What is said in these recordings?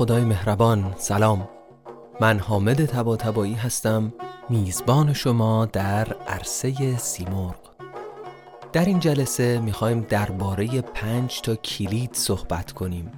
خدای مهربان سلام. من حامد تبا تبایی هستم میزبان شما در عرصه سیمرغ. در این جلسه می‌خوایم درباره پنج تا کلید صحبت کنیم.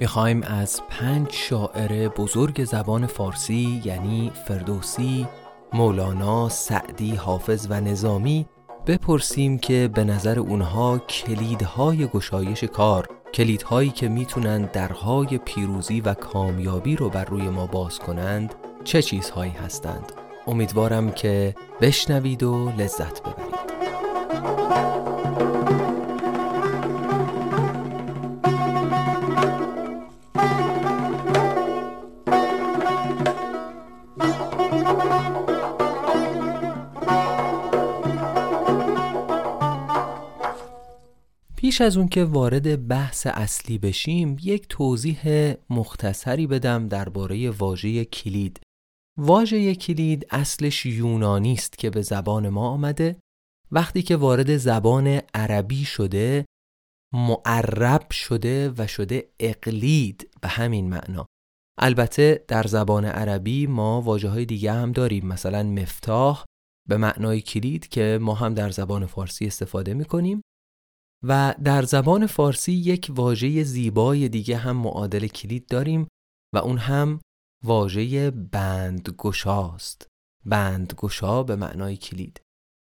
می‌خوایم از پنج شاعر بزرگ زبان فارسی یعنی فردوسی، مولانا، سعدی، حافظ و نظامی بپرسیم که به نظر اونها کلیدهای گشایش کار کلیدهایی که می‌تونن درهای پیروزی و کامیابی رو بر روی ما باز کنند چه چیزهایی هستند؟ امیدوارم که بشنوید و لذت ببرید. پیش از اون که وارد بحث اصلی بشیم یک توضیح مختصری بدم درباره واژه کلید. واژه کلید اصلش یونانی است که به زبان ما آمده. وقتی که وارد زبان عربی شده معرب شده و شده اقلید به همین معنا. البته در زبان عربی ما واجه های دیگه هم داریم مثلا مفتاح به معنای کلید که ما هم در زبان فارسی استفاده می کنیم و در زبان فارسی یک واژه زیبای دیگه هم معادل کلید داریم و اون هم واژه بندگشاست. بندگشا به معنای کلید.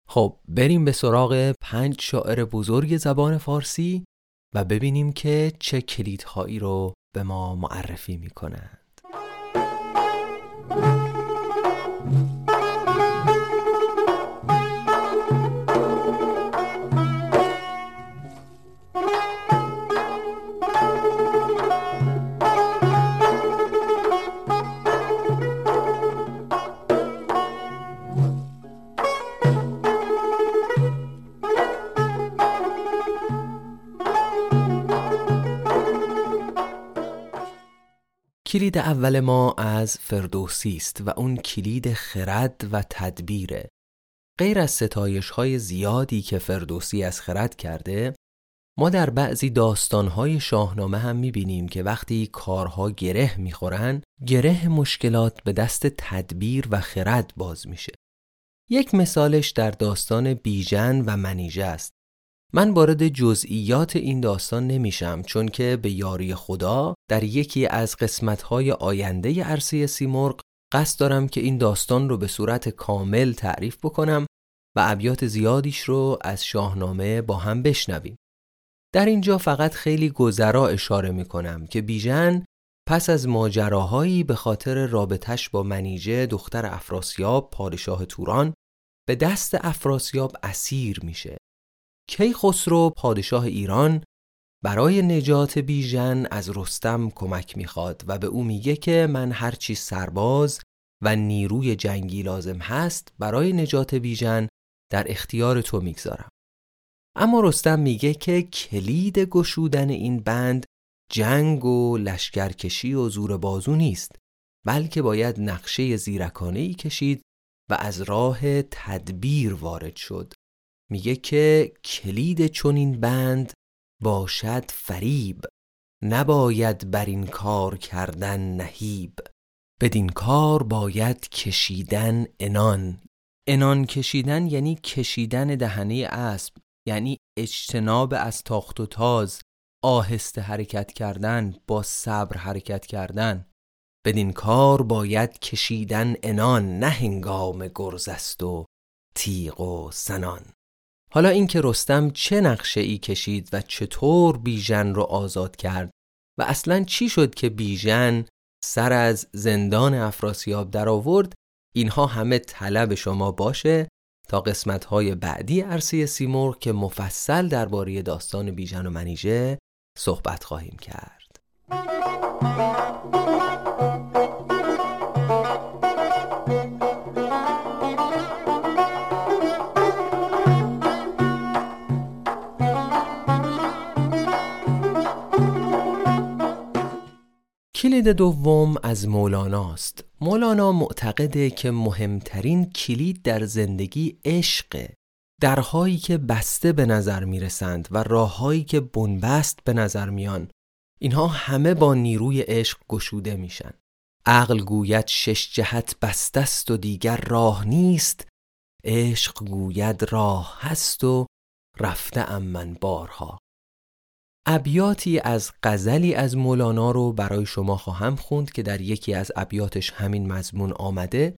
خب بریم به سراغ پنج شاعر بزرگ زبان فارسی و ببینیم که چه کلیدهایی رو به ما معرفی می‌کنند. کلید اول ما از فردوسی است و اون کلید خرد و تدبیره. غیر از ستایش های زیادی که فردوسی از خرد کرده ما در بعضی داستانهای شاهنامه هم می‌بینیم که وقتی کارها گره می‌خورن گره مشکلات به دست تدبیر و خرد باز میشه. یک مثالش در داستان بیژن و منیژه است. من وارد جزئیات این داستان نمیشم چون که به یاری خدا در یکی از قسمتهای آینده عرصه سیمرغ قصد دارم که این داستان رو به صورت کامل تعریف بکنم و ابیات زیادیش رو از شاهنامه با هم بشنویم. در اینجا فقط خیلی گذرا اشاره می کنم که بیژن پس از ماجراهایی به خاطر رابطش با منیژه دختر افراسیاب پادشاه توران به دست افراسیاب اسیر میشه کیخسرو پادشاه ایران برای نجات بیژن از رستم کمک می‌خواد و به او میگه که من هرچی سرباز و نیروی جنگی لازم هست برای نجات بیژن در اختیار تو می‌گذارم. اما رستم میگه که کلید گشودن این بند جنگ و لشکرکشی و زور بازو نیست بلکه باید نقشه زیرکانه ای کشید و از راه تدبیر وارد شد میگه که کلید چنین بند باشد فریب نباید بر این کار کردن نهیب. بدین کار باید کشیدن انان انان کشیدن یعنی کشیدن دهنه اسب یعنی اجتناب از تاخت و تاز آهسته حرکت کردن با صبر حرکت کردن. بدین کار باید کشیدن انان نه هنگام گرز است و تیغ و سنان حالا اینکه رستم چه نقشه ای کشید و چطور بیژن رو آزاد کرد و اصلا چی شد که بیژن سر از زندان افراسیاب در آورد اینها همه طلب شما باشه تا قسمت های بعدی عرصه سیمور که مفصل درباره داستان بیژن و منیژه صحبت خواهیم کرد. کلید دوم از مولاناست مولانا معتقده که مهمترین کلید در زندگی عشق درهایی که بسته به نظر می رسند و راههایی که بنبست به نظر میان. اینها همه با نیروی عشق گشوده میشن. عقل گوید شش جهت بستست و دیگر راه نیست. عشق گوید راه هست و رفته ام من بارها. ابیاتی از غزلی از مولانا رو برای شما خواهم خوند که در یکی از ابیاتش همین مضمون آمده.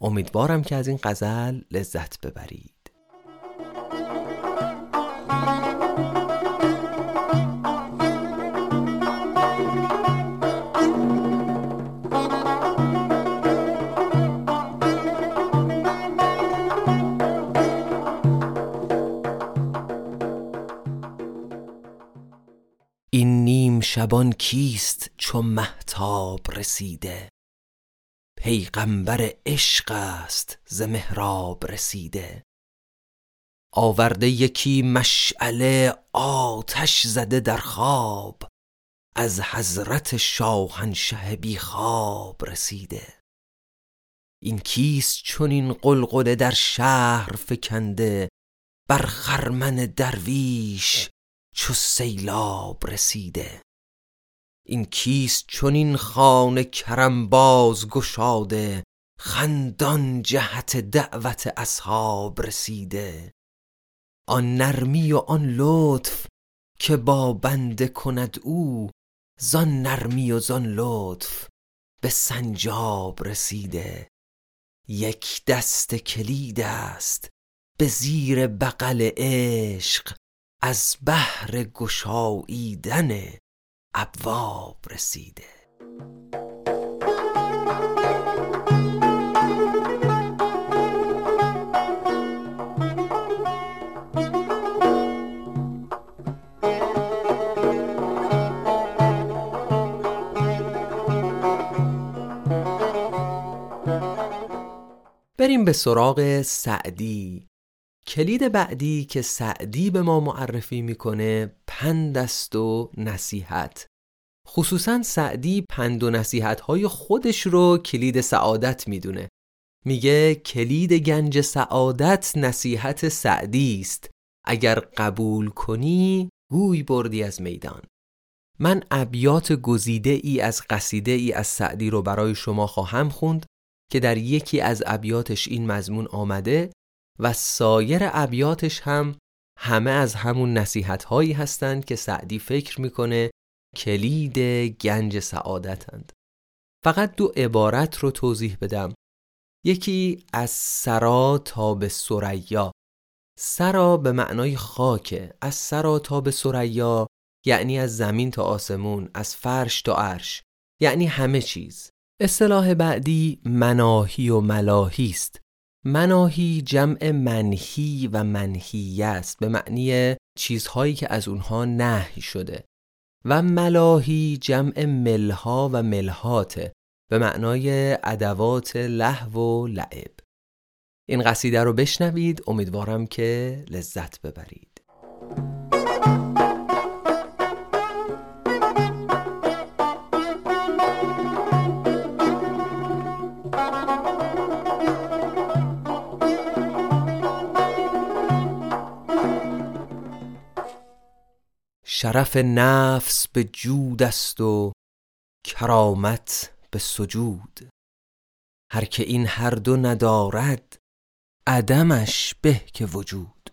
امیدوارم که از این غزل لذت ببرید. شبان کیست چو محتاب رسیده؟ پیغمبر عشق است ز محراب رسیده. آورده یکی مشعله آتش زده در خواب از حضرت شاهنشه بی خواب رسیده. این کیست چون این قلقله در شهر فکنده بر خرمن درویش چو سیلاب رسیده؟ این کیست چون این خانه کرم باز گشاده خندان جهت دعوت اصحاب رسیده. آن نرمی و آن لطف که با بنده کند او زان نرمی و زان لطف به سنجاب رسیده. یک دست کلید است به زیر بغل عشق از بحر گشاییدن ابواب رسیده. بریم به سراغ سعدی. کلید بعدی که سعدی به ما معرفی می‌کنه پند است و نصیحت. خصوصا سعدی پند و نصیحت های خودش رو کلید سعادت می‌دونه. میگه کلید گنج سعادت نصیحت سعدی است. اگر قبول کنی گوی بردی از میدان. من ابیات گزیده ای از قصیده ای از سعدی رو برای شما خواهم خوند که در یکی از ابیاتش این مضمون آمده و سایر ابیاتش هم همه از همون نصیحت هایی هستند که سعدی فکر می‌کنه کلید گنج سعادتند. فقط دو عبارت رو توضیح بدم. یکی از سرا تا به سریا سرا به معنای خاکه. از سرا تا به سریا یعنی از زمین تا آسمون از فرش تا عرش. یعنی همه چیز. اصطلاح بعدی مناهی و ملاهی است. مناهی جمع منهی و منهیه است به معنی چیزهایی که از اونها نهی شده. و ملاهی جمع ملها و ملهاته به معنای ادوات لحو و لعب. این قصیده رو بشنوید امیدوارم که لذت ببرید. شرف نفس به جود است و کرامت به سجود. هر که این هر دو ندارد عدمش به که وجود.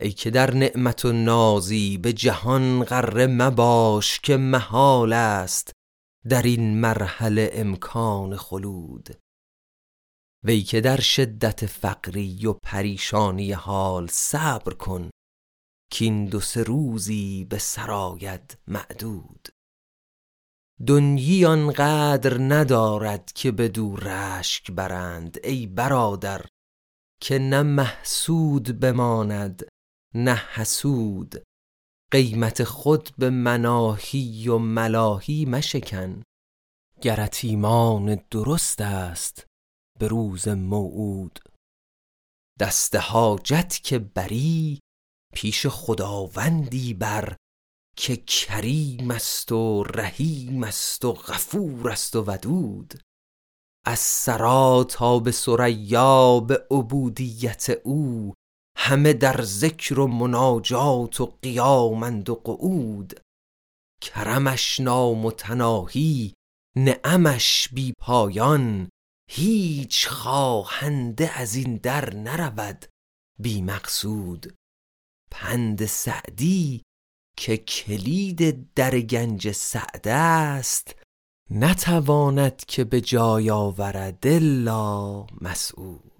ای که در نعمت و نازی به جهان غره مباش که محال است در این مرحله امکان خلود. وی که در شدت فقری و پریشانی حال صبر کن کین دو سه روزی به سرایت معدود. دنیی آنقدر ندارد که به دو رشک برند. ای برادر که نه محسود بماند نه حسود. قیمت خود به مناهی و ملاهی مشکن. گرت ایمان درست است به روز موعود. دست حاجت که بری پیش خداوندی بر که کریم است و رحیم است و غفور است و ودود. از سرا تا به سریا به عبودیت او همه در ذکر و مناجات و قیامند و قعود. کرمش نامتناهی نعمش بی پایان هیچ خواهنده از این در نرود بی مقصود. پند سعدی که کلید در گنج سعد است نتواند که به جای آورد الا مسعود.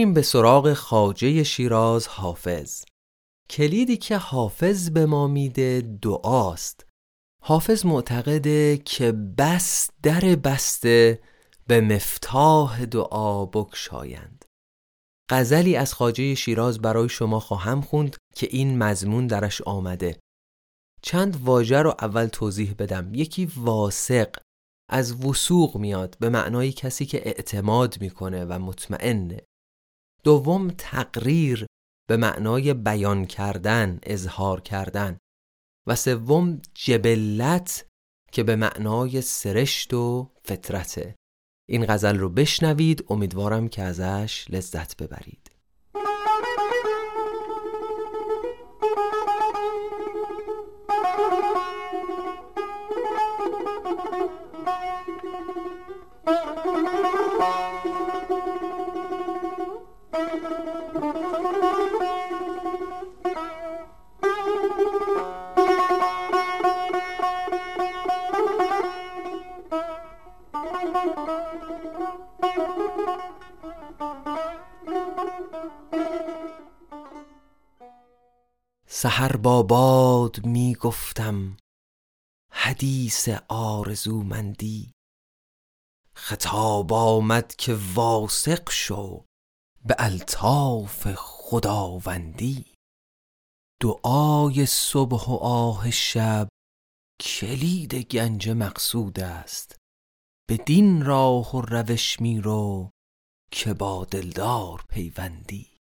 بریم به سراغ خاجه شیراز حافظ. کلیدی که حافظ به ما میده دعاست. حافظ معتقده که بس در بسته به مفتاح دعا بکشایند غزلی از خاجه شیراز برای شما خواهم خوند که این مضمون درش آمده. چند واژه رو اول توضیح بدم. یکی واسق از وسوق میاد به معنای کسی که اعتماد می‌کنه و مطمئنه. دوم تقریر به معنای بیان کردن، اظهار کردن و سوم جبلت که به معنای سرشت و فطرته. این غزل رو بشنوید امیدوارم که ازش لذت ببرید. سحر با باد می گفتم حدیث آرزومندی. خطاب آمد که واثق شو به الطاف خداوندی. دعای صبح و آه شب کلید گنج مقصود است. به دین راه و روش میرو که با دلدار پیوندی.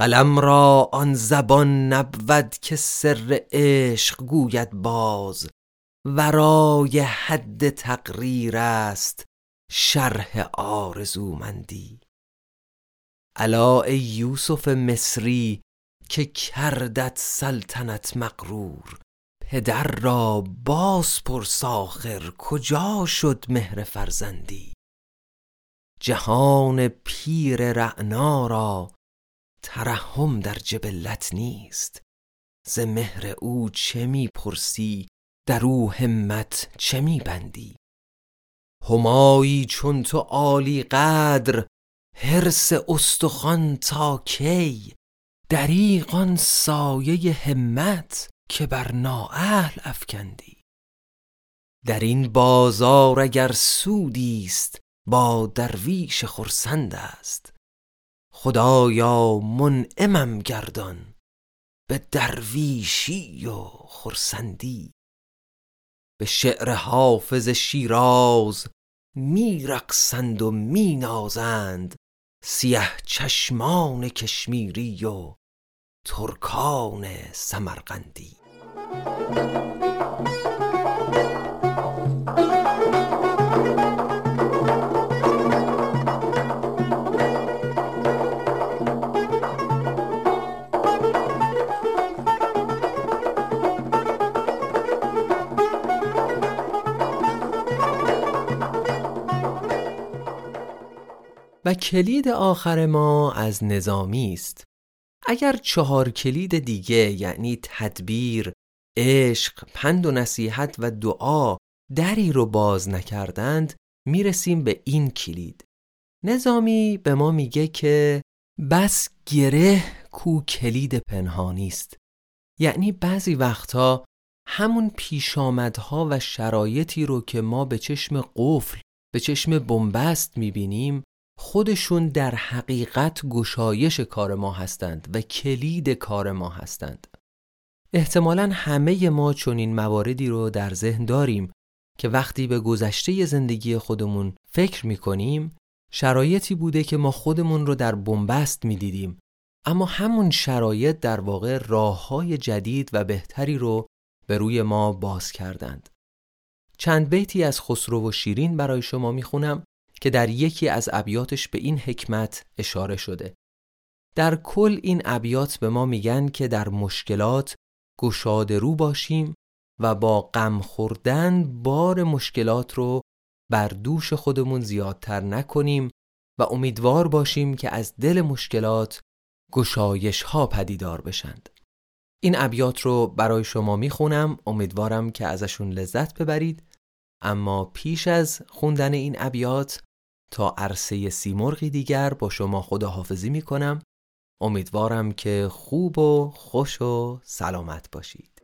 قلم را آن زبان نبود که سر عشق گوید باز. ورای حد تقریر است شرح آرزومندی. الا ای یوسف مصری که کردت سلطنت مقرور پدر را باز پرس آخر کجا شد مهر فرزندی؟ جهان پیر رعنا را ترحم در جبلت نیست. ز مهر او چه می پرسی در او همت چه می بندی همایی چون تو عالی قدر حرس استخوان تا کی؟ دریغان سایه همت که بر نااهل افکندی. در این بازار اگر سودی است با درویش خرسند است. خدایا منعمم گردان به درویشی و خرسندی. به شعر حافظ شیراز میرقصند و مینازند سیه چشمان کشمیری و ترکان سمرقندی. کلید آخر ما از نظامی است. اگر چهار کلید دیگه یعنی تدبیر، عشق، پند و نصیحت و دعا دری رو باز نکردند می‌رسیم به این کلید. نظامی به ما میگه که بس گره کو کلید پنهانی است. یعنی بعضی وقتا همون پیشامدها و شرایطی رو که ما به چشم قفل به چشم بنبست می‌بینیم خودشون در حقیقت گشایش کار ما هستند و کلید کار ما هستند. احتمالا همه ما چنین مواردی رو در ذهن داریم که وقتی به گذشته زندگی خودمون فکر می کنیم شرایطی بوده که ما خودمون رو در بنبست می‌دیدیم اما همون شرایط در واقع راه های جدید و بهتری رو به روی ما باز کردند. چند بیتی از خسرو و شیرین برای شما می‌خونم که در یکی از ابیاتش به این حکمت اشاره شده. در کل این ابیات به ما میگن که در مشکلات گشاده رو باشیم و با غم خوردن بار مشکلات رو بر دوش خودمون زیادتر نکنیم و امیدوار باشیم که از دل مشکلات گشایش ها پدیدار بشند. این ابیات رو برای شما می‌خونم امیدوارم که ازشون لذت ببرید اما پیش از خوندن این ابیات تا عرصه سیمرغی دیگر با شما خداحافظی می‌کنم. امیدوارم که خوب و خوش و سلامت باشید.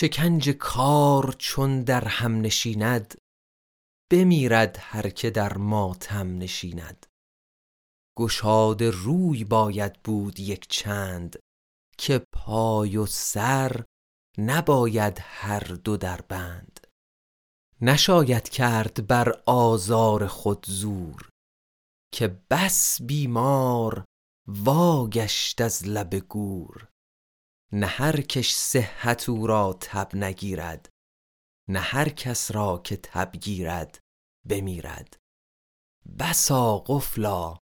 شکنج کار چون در هم نشیند بمیرد هر که در ماتم نشیند. گشاد روی باید بود یک چند که پای و سر نباید هر دو در بند. نشاید کرد بر آزار خود زور که بس بیمار واگشت از لب گور. نه هر کش صحت او را تب نگیرد نه هر کس را که تب گیرد بمیرد. بسا قفلا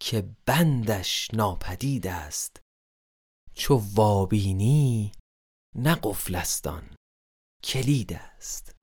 که بندش ناپدید است چو وابینی نه قفلستان کلید است.